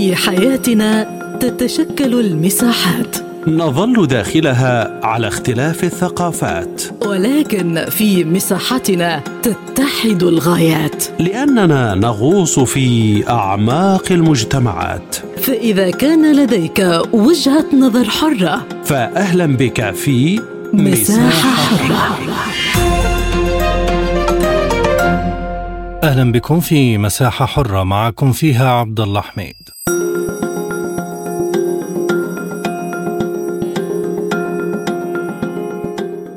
في حياتنا تتشكل المساحات. نظل داخلها على اختلاف الثقافات. ولكن في مساحتنا تتحد الغايات. لأننا نغوص في أعماق المجتمعات. فإذا كان لديك وجهة نظر حرة فأهلا بك في مساحة حرة. أهلا بكم في مساحة حرة. معكم فيها عبد الله حميد.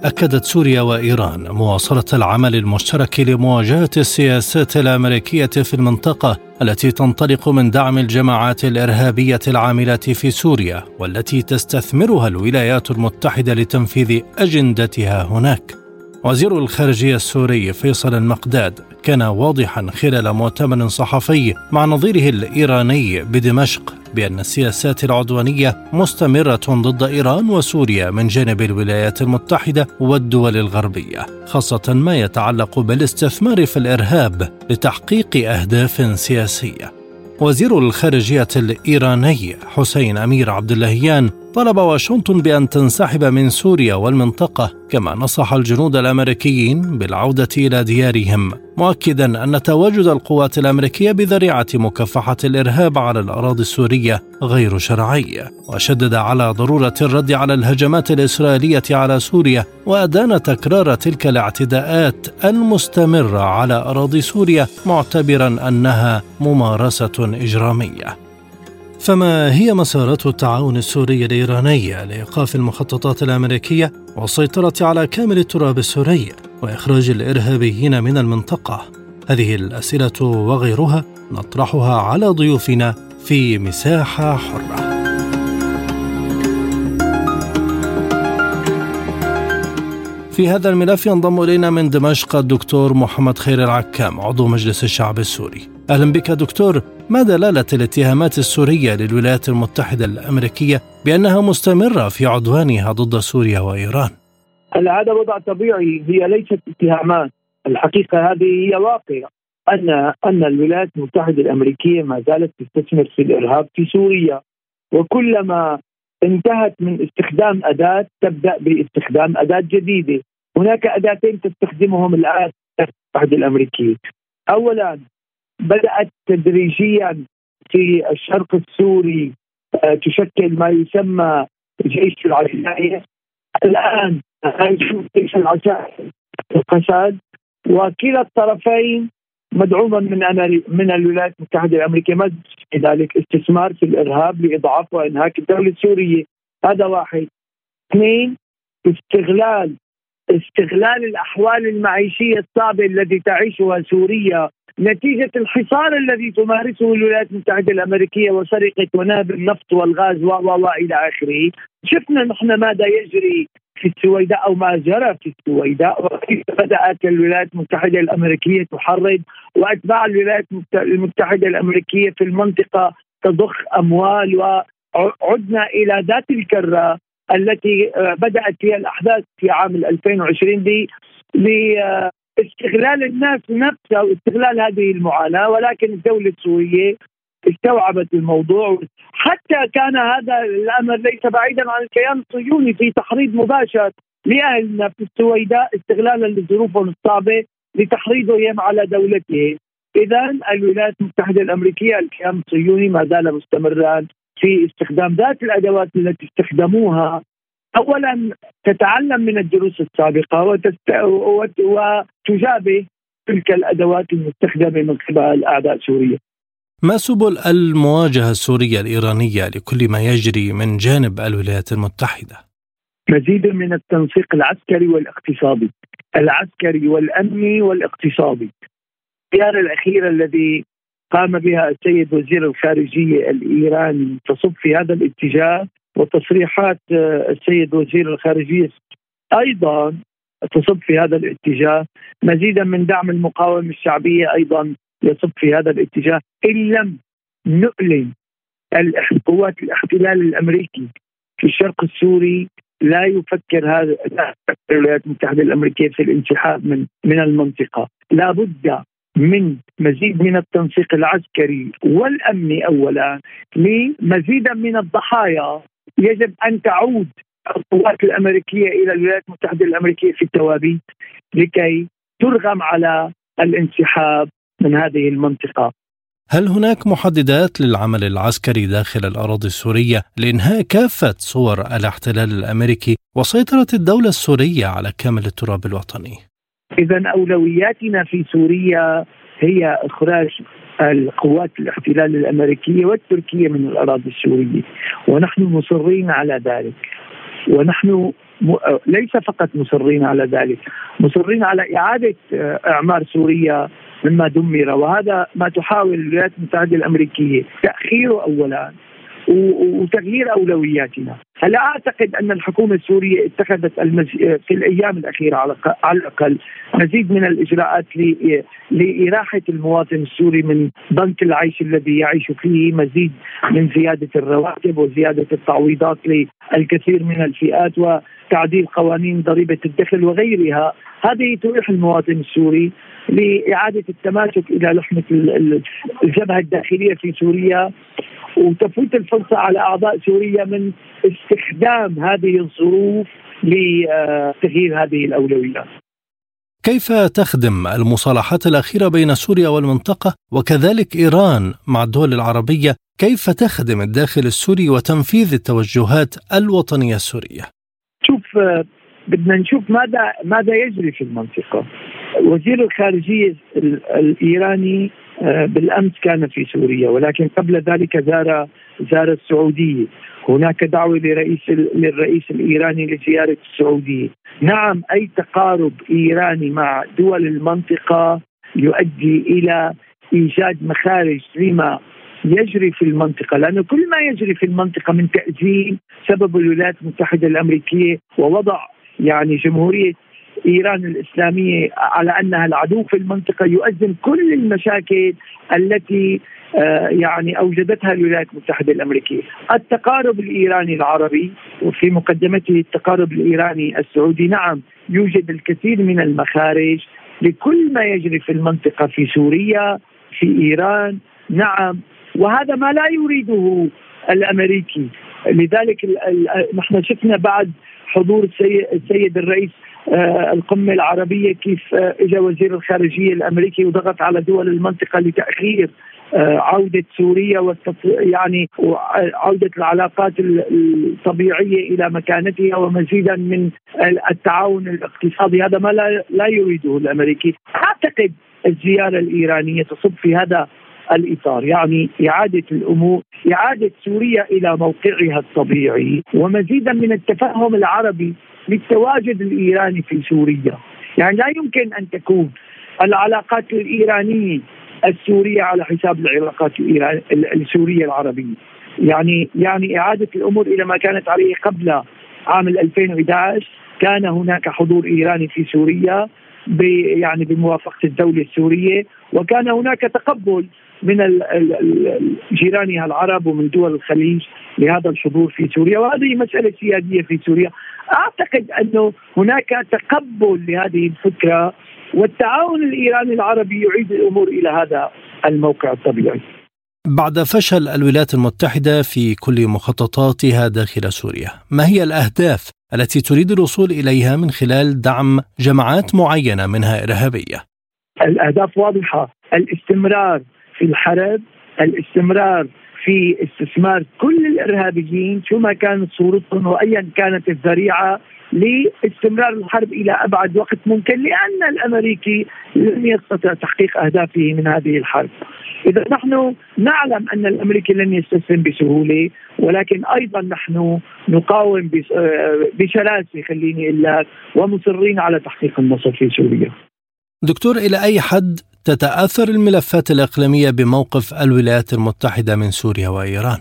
أكدت سوريا وإيران مواصلة العمل المشترك لمواجهة السياسات الأمريكية في المنطقة التي تنطلق من دعم الجماعات الإرهابية العاملة في سوريا والتي تستثمرها الولايات المتحدة لتنفيذ أجندتها هناك. وزير الخارجية السوري فيصل المقداد كان واضحا خلال مؤتمر صحفي مع نظيره الإيراني بدمشق بأن السياسات العدوانية مستمرة ضد إيران وسوريا من جانب الولايات المتحدة والدول الغربية خاصة ما يتعلق بالاستثمار في الإرهاب لتحقيق أهداف سياسية. وزير الخارجية الإيراني حسين أمير عبد اللهيان طلب واشنطن بأن تنسحب من سوريا والمنطقة كما نصح الجنود الأمريكيين بالعودة إلى ديارهم مؤكدا أن تواجد القوات الأمريكية بذريعة مكافحة الإرهاب على الأراضي السورية غير شرعي. وشدد على ضرورة الرد على الهجمات الإسرائيلية على سوريا وأدان تكرار تلك الاعتداءات المستمرة على أراضي سوريا معتبرا أنها ممارسة إجرامية. فما هي مسارات التعاون السوري الإيراني لإيقاف المخططات الأمريكية والسيطرة على كامل التراب السوري وإخراج الإرهابيين من المنطقة؟ هذه الأسئلة وغيرها نطرحها على ضيوفنا في مساحة حرة. في هذا الملف ينضم إلينا من دمشق الدكتور محمد خير العكام عضو مجلس الشعب السوري أهلا بك دكتور ما دلالة الاتهامات السورية للولايات المتحدة الأمريكية بأنها مستمرة في عدوانها ضد سوريا وإيران؟ هذا وضع طبيعي؟ هي ليست اتهامات. الحقيقة هذه هي واقع أن أن الولايات المتحدة الأمريكية ما زالت تستثمر في الإرهاب في سوريا. وكلما انتهت من استخدام أداة تبدأ باستخدام أداة جديدة. هناك أداتين تستخدمهم الآن المتحدة الأمريكية أولا بدأت تدريجيا في الشرق السوري آه، تشكل ما يسمى جيش العشائر نشوف جيش العشائر القساد وكلا الطرفين مدعوما من من الولايات المتحدة الأمريكية. ما ذلك استثمار في الإرهاب لإضعاف وإنهاك الدولة السورية. هذا واحد. اثنين استغلال استغلال الأحوال المعيشية الصعبة التي تعيشها سوريا نتيجة الحصار الذي تمارسه الولايات المتحدة الأمريكية وسرقة ونهب النفط والغاز و و إلى آخره. شفنا نحن ماذا يجري في السويداء أو ما جرى في السويداء وكيف بدأت الولايات المتحدة الأمريكية تحرض وأتباع الولايات المتحدة الأمريكية في المنطقة تضخ أموال وعدنا إلى ذات الكرة التي بدأت فيها الأحداث في عام 2020 استغلال الناس نفسها واستغلال هذه المعاناة ولكن الدولة السورية استوعبت الموضوع حتى كان هذا الأمر ليس بعيدا عن الكيان الصهيوني في تحريض مباشر لاهلنا في السويداء استغلالا لظروفهم الصعبة لتحريضهم على دولته. اذا الولايات المتحدة الأمريكية الكيان الصهيوني ما زال مستمرا في استخدام ذات الأدوات التي استخدموها اولا تتعلم من الدروس السابقة وتست... وتجابه تلك الأدوات المستخدمة من قبل اعداء سوريا. ما سبل المواجهة السورية الإيرانية لكل ما يجري من جانب الولايات المتحدة؟ مزيد من التنسيق العسكري والاقتصادي، العسكري والأمني والاقتصادي. الزياره الأخيرة الذي قام بها السيد وزير الخارجية الإيراني تصب في هذا الاتجاه وتصريحات آه، السيد وزير الخارجية. أيضا تصب في هذا الاتجاه مزيدا من دعم المقاومة الشعبية أيضا يصب في هذا الاتجاه. إن لم نؤلم قوات الاحتلال الأمريكي في الشرق السوري لا يفكر هذا لا الولايات المتحدة الأمريكية في الانسحاب من من المنطقة، لابد من مزيد من التنسيق العسكري والأمني اولا لمزيدا من الضحايا يجب أن تعود القوات الأمريكية إلى الولايات المتحدة الأمريكية في التوابيت لكي ترغم على الانسحاب من هذه المنطقة. هل هناك محددات للعمل العسكري داخل الأراضي السورية لإنهاء كافة صور الاحتلال الأمريكي وسيطرة الدولة السورية على كامل التراب الوطني؟ اذا أولوياتنا في سوريا هي إخراج القوات الاحتلال الأمريكية والتركية من الأراضي السورية. ونحن مصرين على ذلك. ونحن ليس فقط مصرين على ذلك. مصرين على إعادة إعمار سوريا مما دمر. وهذا ما تحاول الولايات المتحدة الأمريكية. تأخيره اولا. وتغيير أولوياتنا، هلا أعتقد أن الحكومة السورية اتخذت. في الأيام الأخيرة على الأقل مزيد من الإجراءات. لاراحه المواطن السوري من ضنك العيش الذي يعيش فيه، مزيد من زيادة الرواتب وزيادة التعويضات للكثير من الفئات وتعديل قوانين ضريبة الدخل وغيرها، هذه تريح المواطن السوري لإعادة التماسك إلى لحمة الجبهة الداخلية في سوريا وتفوت الفرصة على أعضاء سوريا من استخدام هذه الظروف لتغيير هذه الاولويات. كيف تخدم المصالحات الأخيرة بين سوريا والمنطقة وكذلك إيران مع الدول العربية كيف تخدم الداخل السوري وتنفيذ التوجهات الوطنية السورية؟ شوف بدنا نشوف ماذا ماذا يجري في المنطقة. وزير الخارجية الإيراني آه، بالأمس كان في سوريا ولكن قبل ذلك زار زار السعودية هناك دعوة لرئيس للرئيس الإيراني لزيارة السعودية. نعم أي تقارب إيراني مع دول المنطقة يؤدي إلى إيجاد مخارج لما يجري في المنطقة. لأنه كل ما يجري في المنطقة من تأزيم سبب الولايات المتحدة الأمريكية ووضع يعني جمهورية إيران الإسلامية على أنها العدو في المنطقة يؤذن كل المشاكل التي يعني أوجدتها الولايات المتحدة الأمريكية، التقارب الإيراني العربي وفي مقدمته التقارب الإيراني السعودي، نعم يوجد الكثير من المخارج لكل ما يجري في المنطقة في سوريا في إيران، نعم وهذا ما لا يريده الأمريكي، لذلك نحن شفنا بعد حضور السيد الرئيس آه، القمة العربية كيف آه، اجى وزير الخارجية الأمريكي وضغط على دول المنطقة لتأخير آه، عودة سوريا. يعني عودة العلاقات الطبيعية إلى مكانتها ومزيدا من التعاون الاقتصادي. هذا ما لا, لا يريده الأمريكي. أعتقد الزيارة الإيرانية تصب في هذا الإطار. يعني إعادة الأمور إعادة سوريا إلى موقعها الطبيعي ومزيدا من التفهم العربي للتواجد الإيراني في سوريا. يعني لا يمكن أن تكون العلاقات الإيرانية السورية على حساب العلاقات السورية العربية. يعني يعني إعادة الأمور إلى ما كانت عليه قبل عام 2011 كان هناك حضور إيراني في سوريا يعني بموافقة الدولة السورية. وكان هناك تقبل من جيرانها العرب ومن دول الخليج لهذا الحضور في سوريا. وهذه مسألة سيادية في سوريا. أعتقد أنه هناك تقبل لهذه الفكرة والتعاون الإيراني العربي يعيد الأمور إلى هذا الموقع الطبيعي. بعد فشل الولايات المتحدة في كل مخططاتها داخل سوريا ما هي الأهداف التي تريد الوصول إليها من خلال دعم جماعات معينة منها إرهابية؟ الأهداف واضحة. الاستمرار في الحرب الاستمرار في استثمار كل الإرهابيين شو ما كانت صورتهم وايا كانت الذريعة لاستمرار الحرب إلى أبعد وقت ممكن لأن الأمريكي لن يستطيع تحقيق أهدافه من هذه الحرب. إذا نحن نعلم أن الأمريكي لن يستسلم بسهولة ولكن أيضا نحن نقاوم بشراسه خليني أقول ومصرين على تحقيق النصر في سوريا. دكتور إلى أي حد تتآثر الملفات الإقليمية بموقف الولايات المتحدة من سوريا وإيران؟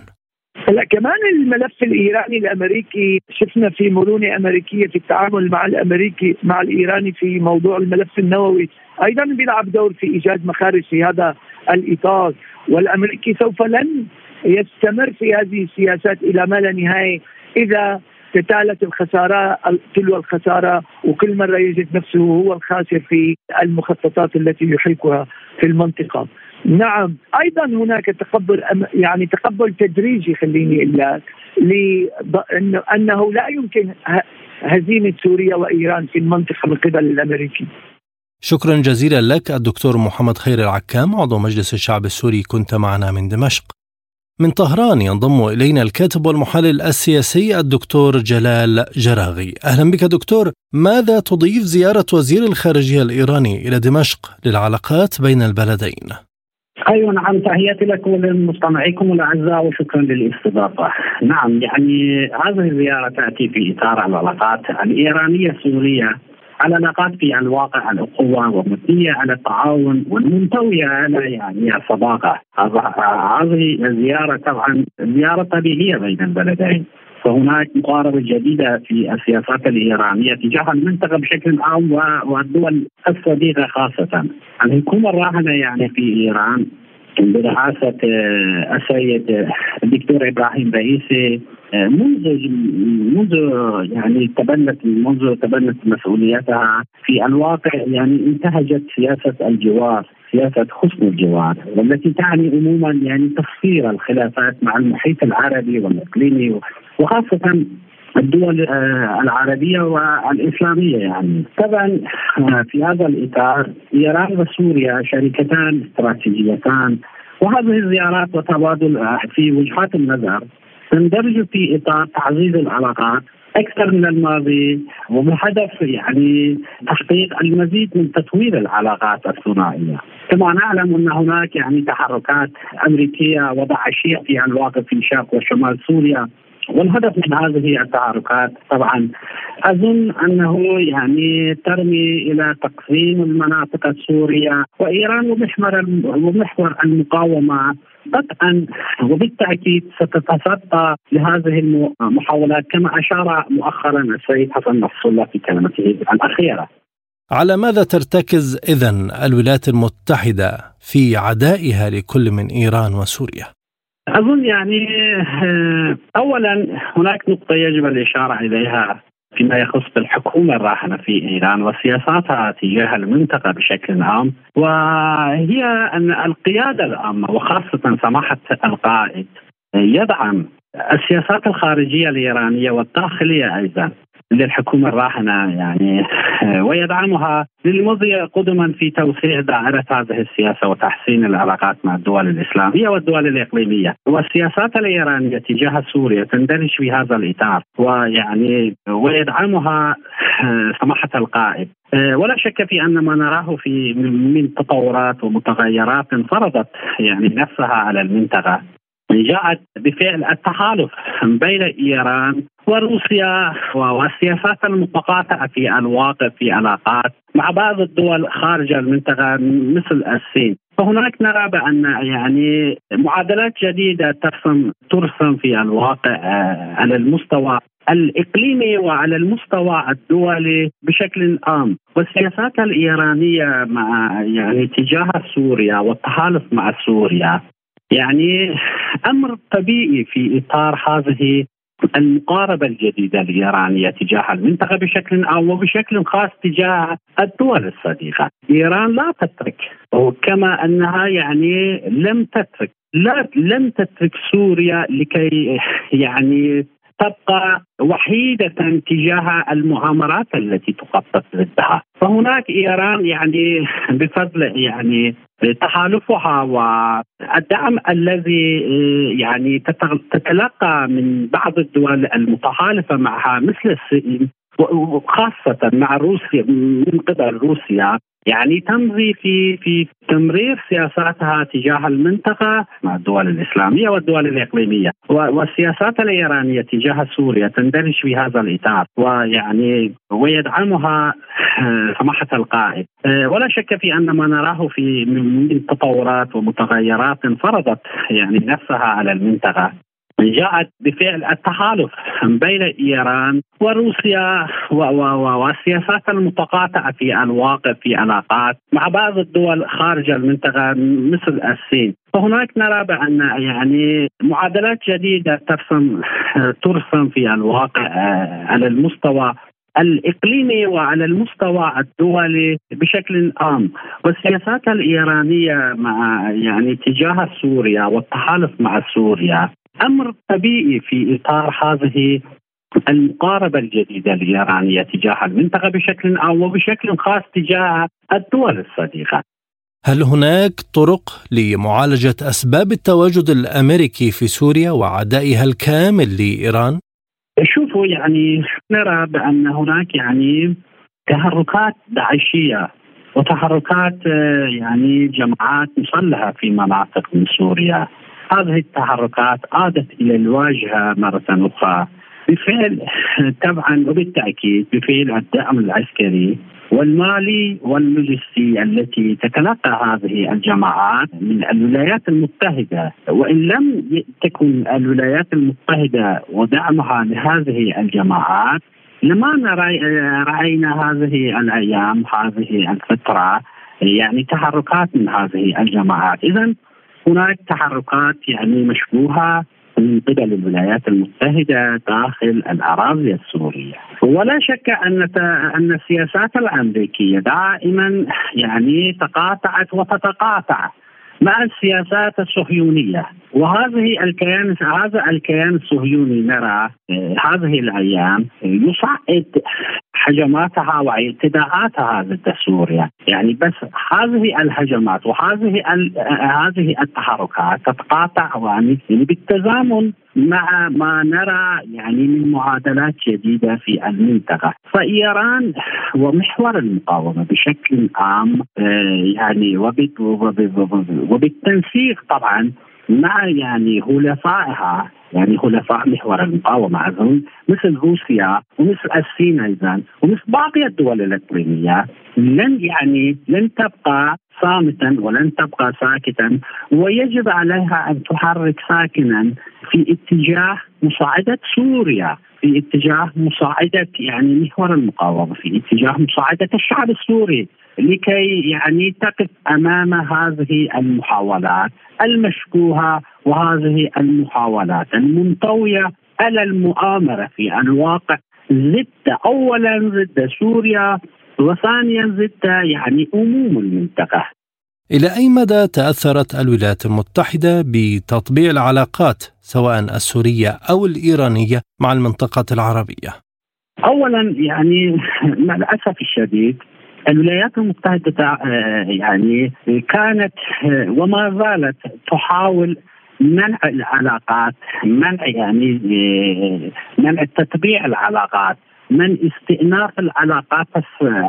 هلا كمان الملف الإيراني الأمريكي شفنا في مرونة أمريكية في التعامل مع الأمريكي مع الإيراني في موضوع الملف النووي أيضا بيلعب دور في إيجاد مخارج في هذا الإطار والأمريكي سوف لن يستمر في هذه السياسات إلى ما لا نهاية إذا تتالت الخسارة تلو الخسارة وكل مرة يجد نفسه هو الخاسر في المخططات التي يحيكها في المنطقة نعم أيضا هناك تقبل يعني تقبل تدريجي خليني أقول لك أنه لا يمكن هزيمة سوريا وإيران في المنطقة من قبل الامريكي. شكرا جزيلا لك الدكتور محمد خير العكام عضو مجلس الشعب السوري كنت معنا من دمشق. من طهران ينضم إلينا الكاتب والمحلل السياسي الدكتور جلال جراغي. أهلا بك دكتور، ماذا تضيف زيارة وزير الخارجية الإيراني إلى دمشق للعلاقات بين البلدين؟ أيوه نعم تحياتي لكم ولمستمعيكم الأعزاء وشكرا للاستضافة. نعم يعني هذه الزيارة تأتي في إطار العلاقات الإيرانية السورية العلاقات في الواقع الأخوة ومبنية على التعاون والمنتوية على يعني الصداقة. هذه الزيارة طبعا زيارة طبيعية بين البلدين. فهناك مقاربة جديدة في السياسات الإيرانية تجاه المنطقة بشكل عام والدول الصديقة خاصة. الحكومة الراهنة يعني في إيران برئاسة السيد الدكتور إبراهيم رئيسي منذ منذ يعني تبنت منذ تبنت مسؤوليتها في الواقع يعني انتهجت سياسة الجوار سياسة حسن الجوار والتي تعني عموما يعني تفسير الخلافات مع المحيط العربي والإقليمي وخاصة الدول العربية والإسلامية يعني طبعا في هذا الإطار إيران وسوريا شركتان استراتيجيتان وهذه الزيارات وتبادل في وجهات النظر تندرج في إطار تعزيز العلاقات أكثر من الماضي وبهدف يعني تحقيق المزيد من تطوير العلاقات الثنائية. كما نعلم أن هناك يعني تحركات أمريكية وداعشيه في الواقع في شرق وشمال سوريا والهدف من هذه التحركات طبعا أظن أنه يعني ترمي إلى تقسيم المناطق السورية وإيران ومحور ومحور المقاومة قطعا وبالتأكيد ستتصدى لهذه المحاولات كما أشار مؤخرا السيد حسن نصر الله في كلمته الأخيرة. على ماذا ترتكز اذا الولايات المتحدة في عدائها لكل من إيران وسوريا؟ أظن يعني آه، اولا هناك نقطة يجب الإشارة إليها فيما يخص بالحكومة الراهنة في إيران وسياساتها تجاه المنطقة بشكل عام وهي أن القيادة العامة وخاصة سماحة القائد يدعم السياسات الخارجية الإيرانية والداخلية أيضا. للحكومة الراهنة يعني ويدعمها للمضي قدما في توسيع دائرة هذه السياسة وتحسين العلاقات مع الدول الإسلامية والدول الإقليمية. والسياسات الإيرانية تجاه سوريا تندرج في هذا الإطار ويعني ويدعمها سماحة القائد. ولا شك في أن ما نراه في من تطورات ومتغيرات فرضت يعني نفسها على المنطقة. جاءت بفعل التحالف بين إيران وروسيا والسياسات المتقاطعه في الواقع في علاقات مع بعض الدول خارج المنطقة مثل الصين. فهناك نرى بأن يعني معادلات جديدة ترسم ترسم في الواقع آه، على المستوى الإقليمي وعلى المستوى الدولي بشكل عام. والسياسات الإيرانية مع يعني تجاه سوريا والتحالف مع سوريا يعني أمر طبيعي في إطار هذه المقاربة الجديدة الايرانيه تجاه المنطقة بشكل عام وبشكل خاص تجاه الدول الصديقة، إيران لا تترك وكما أنها يعني لم تترك لا لم تترك سوريا لكي يعني تبقى وحيدة تجاه المؤامرات التي تخطط ضدها. فهناك إيران يعني بفضل يعني تحالفها والدعم الذي يعني تتلقى من بعض الدول المتحالفة معها مثل الصين وخاصة مع روسيا من قبل روسيا. يعني تمضي في في تمرير سياساتها تجاه المنطقة مع الدول الإسلامية والدول الإقليمية. والسياسات الإيرانية تجاه سوريا تندرج في هذا الإطار. ويعني ويدعمها آه، سماحة القائد. آه، ولا شك في أن ما نراه في من تطورات ومتغيرات فرضت يعني نفسها على المنطقة. جاءت بفعل التحالف بين إيران وروسيا والسياسات المتقاطعة في الواقع في علاقات مع بعض الدول خارج المنطقة مثل الصين. فهناك نرى بأن يعني معادلات جديدة ترسم ترسم في الواقع آه، على المستوى الإقليمي وعلى المستوى الدولي بشكل عام. والسياسات الإيرانية مع يعني تجاه سوريا والتحالف مع سوريا أمر طبيعي في إطار هذه المقاربة الجديدة الايرانيه تجاه المنطقة بشكل عام وبشكل خاص تجاه الدول الصديقة. هل هناك طرق لمعالجة أسباب التواجد الأمريكي في سوريا وعدائها الكامل لإيران؟ شوفوا يعني نرى بأن هناك يعني تحركات داعشية وتحركات آه، يعني جماعات مسلحه في مناطق من سوريا هذه التحركات عادت إلى الواجهة مرة أخرى. بفعل طبعا وبالتأكيد بفعل الدعم العسكري والمالي واللوجستي التي تتلقى هذه الجماعات من الولايات المتحدة. وإن لم تكن الولايات المتحدة ودعمها لهذه الجماعات لما رأينا هذه الأيام هذه الفترة يعني تحركات من هذه الجماعات. اذا هناك تحركات يعني مشبوهة من قبل الولايات المتحدة داخل الأراضي السورية. ولا شك أن أن السياسات الأمريكية دائما يعني تقاطعت وتتقاطع مع السياسات الصهيونية. وهذه الكيان هذا الكيان الصهيوني نرى آه، هذه الأيام يصعد هجماتها واعتداءاتها ضد سوريا، يعني. بس هذه الهجمات وهذه هذه التحركات تتقاطع يعني بالتزامن مع ما نرى يعني من معادلات جديدة في المنطقة، فإيران ومحور المقاومة بشكل عام آه، يعني وبالتنسيق طبعا مع يعني حلفائها يعني حلفاء محور المقاومه اظن مثل روسيا ومثل الصين أيضا ومثل باقي الدول الاقليميه لن يعني لن تبقى صامتا ولن تبقى ساكتا ويجب عليها أن تحرك ساكنا في اتجاه مساعدة سوريا في اتجاه مساعدة يعني محور المقاومة في اتجاه مساعدة الشعب السوري. لكي يعني تقف أمام هذه المحاولات المشبوهه وهذه المحاولات المنطوية على المؤامرة في الواقع ضد اولا ضد سوريا وثانيا ضد يعني عموم المنطقة. إلى أي مدى تأثرت الولايات المتحدة بتطبيع العلاقات سواء السورية أو الإيرانية مع المنطقة العربية؟ اولا يعني مع الأسف الشديد الولايات المتحدة آه، يعني كانت آه، وما زالت تحاول منع العلاقات منع يعني آه، منع تطبيع العلاقات من استئناف العلاقات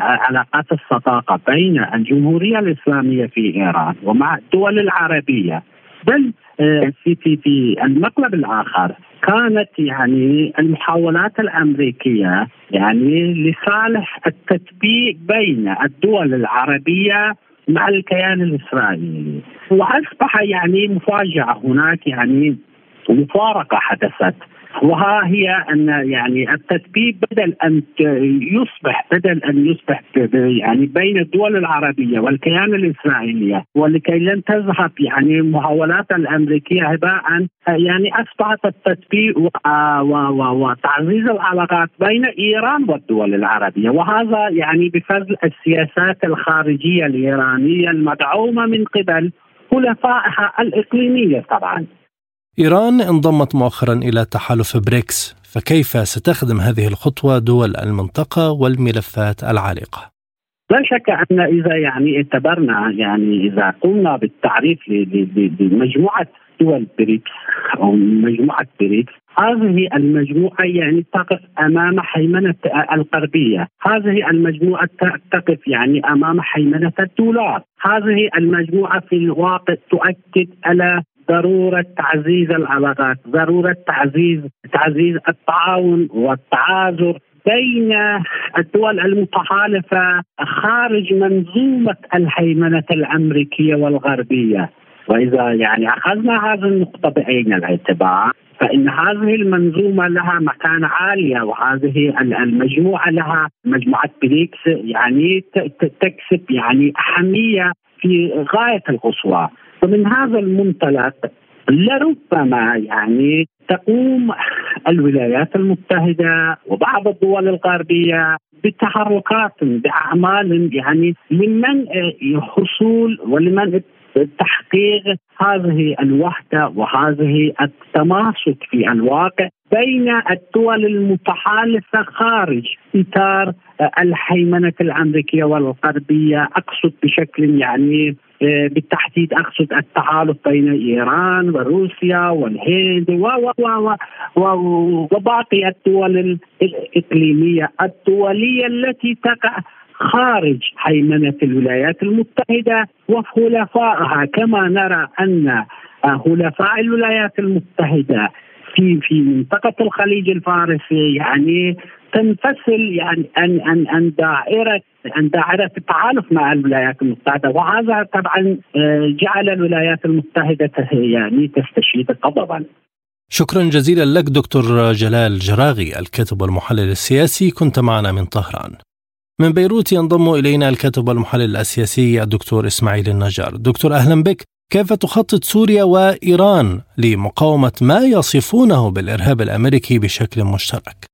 علاقات الصداقة بين الجمهورية الإسلامية في إيران ومع الدول العربية. بل في في في المقلب الآخر. كانت يعني المحاولات الأمريكية يعني لصالح التطبيق بين الدول العربية مع الكيان الإسرائيلي. وأصبح يعني مفاجأة هناك يعني مفارقة حدثت. وها هي أن يعني التثبيت بدل أن يصبح بدل أن يصبح يعني بين الدول العربية والكيان الاسرائيلي ولكي لن تذهب يعني المحاولات الأمريكية هباء يعني أصبحت التثبيت وتعزيز العلاقات بين إيران والدول العربية وهذا يعني بفضل السياسات الخارجية الإيرانية المدعومة من قبل حلفائها الإقليمية طبعا. إيران انضمت مؤخرا إلى تحالف بريكس فكيف ستخدم هذه الخطوة دول المنطقة والملفات العالقة؟ لا شك أن إذا يعني اعتبرنا يعني إذا قمنا بالتعريف لمجموعة دول بريكس أو مجموعة بريكس هذه المجموعة يعني تقف أمام هيمنة الغربية، هذه المجموعة تقف يعني أمام هيمنة الدولار، هذه المجموعة في الواقع تؤكد على ضرورة تعزيز العلاقات، ضرورة تعزيز تعزيز التعاون والتآزر بين الدول المتحالفه خارج منظومة الهيمنة الأمريكية والغربية. وإذا يعني أخذنا هذه النقطة بعين الاعتبار فإن هذه المنظومة لها مكانة عالية وهذه المجموعة لها مجموعة بريكس يعني تكسب يعني أهمية في غاية القصوى ومن هذا المنطلق لربما يعني تقوم الولايات المتحدة وبعض الدول الغربية بتحركات بأعمال يعني لمن حصول ولمن تحقيق هذه الوحدة وهذه التماسك في الواقع بين الدول المتحالفة خارج إطار الهيمنه الأمريكية والغربية. أقصد بشكل يعني بالتحديد أقصد التحالف بين إيران وروسيا والهند و و و وباقي الدول الإقليمية. الدولية التي تقع خارج هيمنة الولايات المتحدة وحلفائها. كما نرى أن حلفاء الولايات المتحدة في في منطقة الخليج الفارسي يعني تنفصل يعني عن عن عن دائرة عن دائره التعالف مع الولايات المتحدة وهذا طبعا آه، جعل الولايات المتحدة يعني تستشهد غضبا. شكرا جزيلا لك دكتور جلال جراغي الكاتب والمحلل السياسي كنت معنا من طهران. من بيروت ينضم إلينا الكاتب والمحلل السياسي الدكتور إسماعيل النجار. دكتور أهلا بك. كيف تخطط سوريا وإيران لمقاومة ما يصفونه بالإرهاب الأمريكي بشكل مشترك؟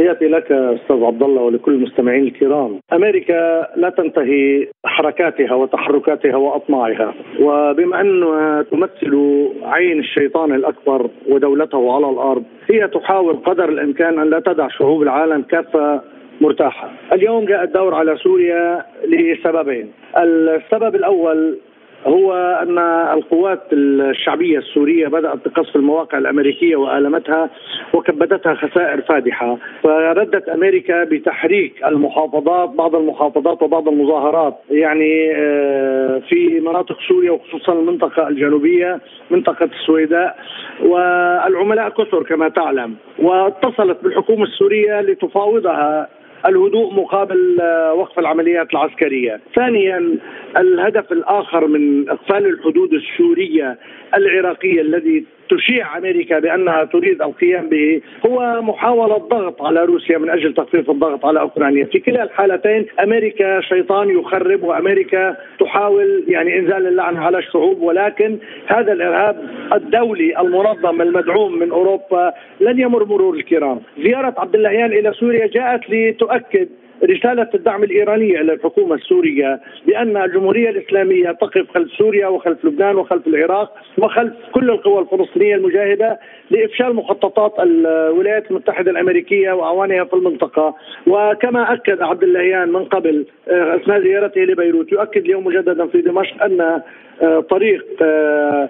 تحياتي لك أستاذ عبد الله ولكل المستمعين الكرام. أمريكا لا تنتهي حركاتها وتحركاتها وأطماعها، وبما انها تمثل عين الشيطان الأكبر ودولته على الأرض، هي تحاول قدر الإمكان أن لا تدع شعوب العالم كافه مرتاحة. اليوم جاء الدور على سوريا لسببين. السبب الأول هو أن القوات الشعبية السورية بدأت بقصف المواقع الأمريكية وآلمتها وكبدتها خسائر فادحة، فردت أمريكا بتحريك المحافظات بعض المحافظات وبعض المظاهرات. يعني آه، في مناطق سوريا وخصوصا المنطقة الجنوبية منطقة السويداء والعملاء كثر كما تعلم. واتصلت بالحكومة السورية لتفاوضها الهدوء مقابل آه، وقف العمليات العسكرية. ثانيا الهدف الآخر من إقفال الحدود السورية العراقية الذي تشيع أمريكا بأنها تريد القيام به هو محاولة ضغط على روسيا من أجل تخفيف الضغط على أوكرانيا، في كلا الحالتين أمريكا شيطان يخرب وأمريكا تحاول يعني إنزال اللعنه على الشعوب ولكن هذا الإرهاب الدولي المنظم المدعوم من أوروبا لن يمر مرور الكرام، زيارة عبد اللهيان إلى سوريا جاءت لتؤكد رسالة الدعم الإيرانية إلى الحكومة السورية بأن الجمهورية الإسلامية تقف خلف سوريا وخلف لبنان وخلف العراق وخلف كل القوى الفلسطينية المجاهدة لإفشال مخططات الولايات المتحدة الأمريكية وأعوانها في المنطقة. وكما أكد عبد اللهيان من قبل آه، أثناء زيارته لبيروت يؤكد اليوم مجددا في دمشق أن آه، طريق آه،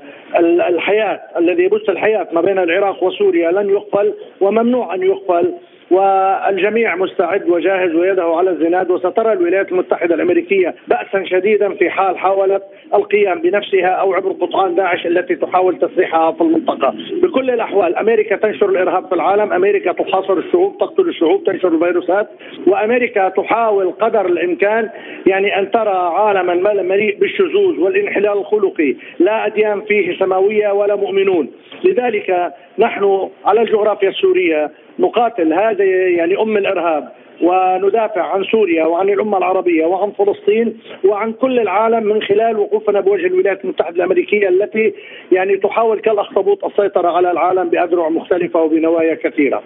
الحياة الذي يبث الحياة ما بين العراق وسوريا لن يقفل وممنوع أن يقفل والجميع مستعد وجاهز ويده على الزناد وسترى الولايات المتحدة الأمريكية باسا شديدا في حال حاولت القيام بنفسها أو عبر قطعان داعش التي تحاول تسريحها في المنطقة، بكل الأحوال أمريكا تنشر الإرهاب في العالم، أمريكا تحاصر الشعوب، تقتل الشعوب، تنشر الفيروسات، وأمريكا تحاول قدر الإمكان يعني أن ترى عالما مليء بالشذوذ والانحلال الخلقي، لا أديان فيه سماوية ولا مؤمنون، لذلك نحن على الجغرافيا السورية نقاتل هذا يعني أم الإرهاب وندافع عن سوريا وعن الأمة العربية وعن فلسطين وعن كل العالم من خلال وقوفنا بوجه الولايات المتحدة الأمريكية التي يعني تحاول كالأخطبوط السيطرة على العالم بأذرع مختلفة وبنوايا كثيرة.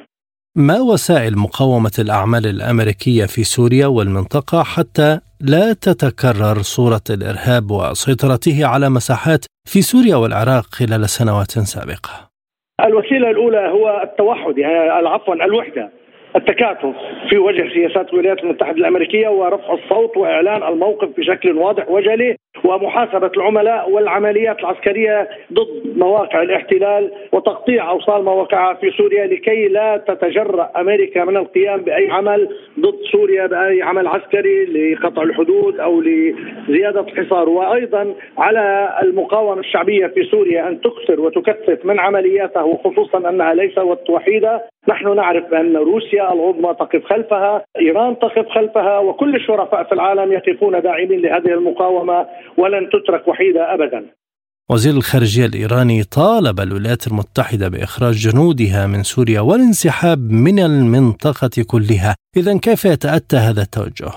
ما وسائل مقاومة الأعمال الأمريكية في سوريا والمنطقة حتى لا تتكرر صورة الإرهاب وسيطرته على مساحات في سوريا والعراق خلال سنوات سابقة؟ الوسيلة الأولى هو التوحد يعني عفوا الوحدة التكاتف في وجه سياسات الولايات المتحدة الأمريكية ورفع الصوت وإعلان الموقف بشكل واضح وجلي ومحاسبة العملاء والعمليات العسكرية ضد مواقع الاحتلال وتقطيع أوصال مواقعها في سوريا لكي لا تتجرأ أمريكا من القيام بأي عمل ضد سوريا بأي عمل عسكري لقطع الحدود أو لزيادة الحصار وأيضا على المقاومة الشعبية في سوريا أن تكثر وتكثف من عملياتها وخصوصا أنها ليست وحيدة نحن نعرف بان روسيا العظمى تقف خلفها، إيران تقف خلفها وكل الشرفاء في العالم يقفون داعمين لهذه المقاومة ولن تترك وحيدة ابدا. وزير الخارجية الإيراني طالب الولايات المتحدة بإخراج جنودها من سوريا والانسحاب من المنطقة كلها. إذا كيف يتأتى هذا التوجه؟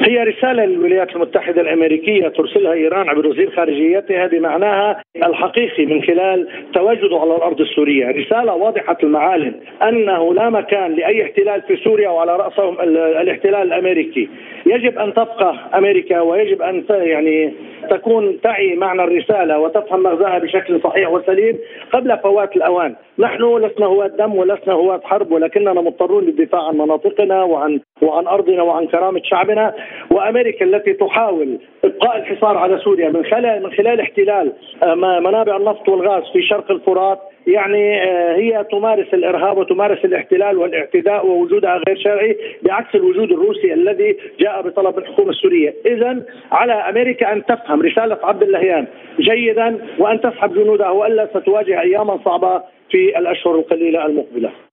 هي رسالة للولايات المتحدة الأمريكية ترسلها إيران عبر وزير خارجيتها بمعناها الحقيقي من خلال تواجده على الأرض السورية. رسالة واضحة المعالم أنه لا مكان لأي احتلال في سوريا وعلى رأسهم الاحتلال الأمريكي. يجب أن تبقى أمريكا ويجب أن يعني تكون تعي معنى الرسالة وتفهم مغزاها بشكل صحيح وسليم قبل فوات الأوان. نحن لسنا هواة دم ولسنا هواة حرب ولكننا مضطرون للدفاع عن مناطقنا وعن وعن أرضنا وعن كرامة شعبنا. وأمريكا التي تحاول إبقاء الحصار على سوريا من خلال من خلال احتلال آه، منابع النفط والغاز في شرق الفرات يعني آه، هي تمارس الإرهاب وتمارس الاحتلال والاعتداء ووجودها غير شرعي بعكس الوجود الروسي الذي جاء بطلب الحكومة السورية، اذا على أمريكا أن تفهم رسالة عبد اللهيان جيدا وأن تسحب جنودها وألا ستواجه اياما صعبة في الأشهر القليلة المقبلة.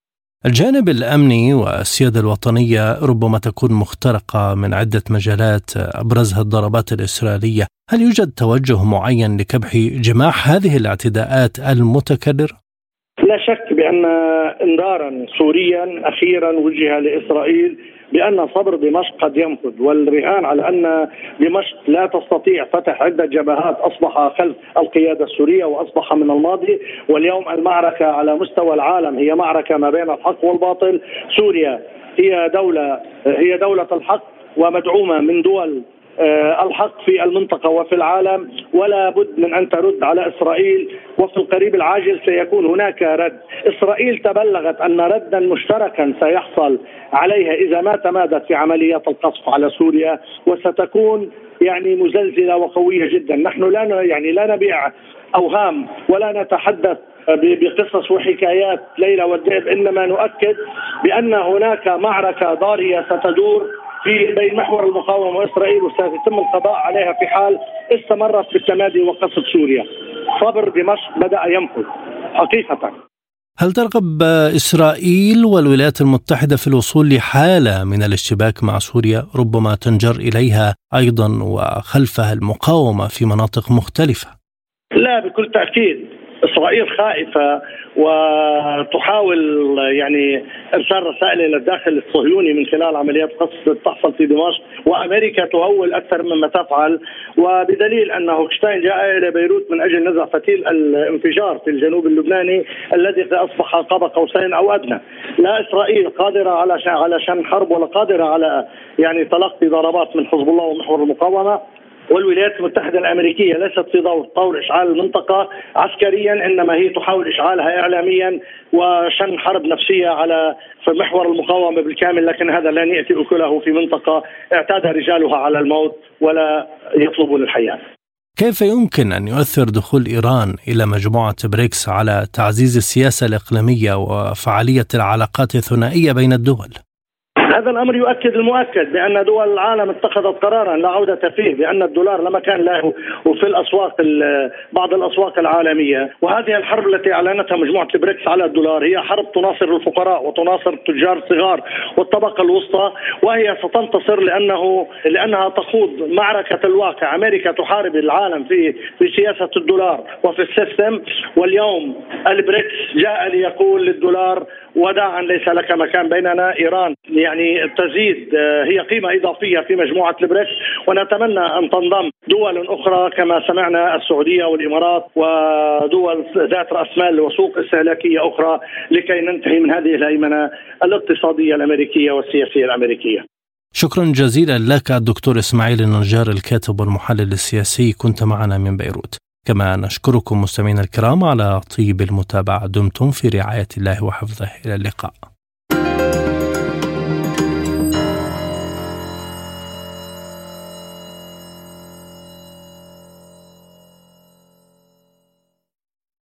الجانب الأمني والسيادة الوطنية ربما تكون مخترقة من عدة مجالات أبرزها الضربات الإسرائيلية، هل يوجد توجه معين لكبح جماح هذه الاعتداءات المتكررة؟ لا شك بأن انذارا سوريا أخيرا وجه لإسرائيل بأن صبر دمشق قد ينفذ والرهان على أن دمشق لا تستطيع فتح عدة جبهات أصبح خلف القيادة السورية وأصبح من الماضي. واليوم المعركة على مستوى العالم هي معركة ما بين الحق والباطل. سوريا هي دولة هي دولة الحق ومدعومة من دول الحق في المنطقة وفي العالم ولا بد من أن ترد على إسرائيل وفي القريب العاجل سيكون هناك رد. إسرائيل تبلغت أن ردا مشتركا سيحصل عليها إذا ما تمادت في عمليات القصف على سوريا وستكون يعني مزلزلة وقوية جدا. نحن لا يعني لا نبيع أوهام ولا نتحدث بقصص وحكايات ليلى والذئب إنما نؤكد بأن هناك معركة ضارية ستدور في بين محور المقاومة وإسرائيل وسيتم القضاء عليها في حال استمرت بالتمادي وقصف سوريا. صبر دمشق بدأ ينفذ حقيقة. هل ترغب إسرائيل والولايات المتحدة في الوصول لحالة من الاشتباك مع سوريا ربما تنجر إليها أيضا وخلفها المقاومة في مناطق مختلفة؟ لا بكل تأكيد إسرائيل خائفة وتحاول يعني إرسال رسائل إلى الداخل الصهيوني من خلال عمليات قصف تحصل في دمشق وأمريكا تهول أكثر مما تفعل. وبدليل ان هوكشتاين جاء إلى بيروت من أجل نزع فتيل الانفجار في الجنوب اللبناني الذي أصبح قاب قوسين أو أدنى. لا إسرائيل قادرة على على شن حرب ولا قادرة على يعني تلقي ضربات من حزب الله ومحور المقاومة. والولايات المتحدة الأمريكية ليست في دور طور إشعال المنطقة عسكريا إنما هي تحاول إشعالها اعلاميا وشن حرب نفسية على في محور المقاومة بالكامل لكن هذا لن يأتي أكله في منطقة اعتاد رجالها على الموت ولا يطلبون الحياة. كيف يمكن أن يؤثر دخول إيران إلى مجموعة بريكس على تعزيز السياسة الإقليمية وفعالية العلاقات الثنائية بين الدول؟ هذا الأمر يؤكد المؤكد بأن دول العالم اتخذت قرارا لا عودة فيه بأن الدولار لا مكان له وفي الأسواق بعض الأسواق العالمية. وهذه الحرب التي أعلنتها مجموعة البريكس على الدولار هي حرب تناصر الفقراء وتناصر التجار الصغار والطبقة الوسطى وهي ستنتصر لأنه لأنها تخوض معركة الواقع. أمريكا تحارب العالم في في سياسة الدولار وفي ال system. واليوم البريكس جاء ليقول للدولار وداعا ليس لك مكان بيننا إيران يعني تزيد آه، هي قيمة إضافية في مجموعة البريكس ونتمنى أن تنضم دول أخرى كما سمعنا السعودية والإمارات ودول ذات رأس مال وسوق استهلاكية أخرى لكي ننتهي من هذه الهيمنة الاقتصادية الأمريكية والسياسية الأمريكية. شكرا جزيلا لك الدكتور إسماعيل النجار الكاتب والمحلل السياسي كنت معنا من بيروت. كما نشكركم مستمعينا الكرام على طيب المتابعة. دمتم في رعاية الله وحفظه. إلى اللقاء.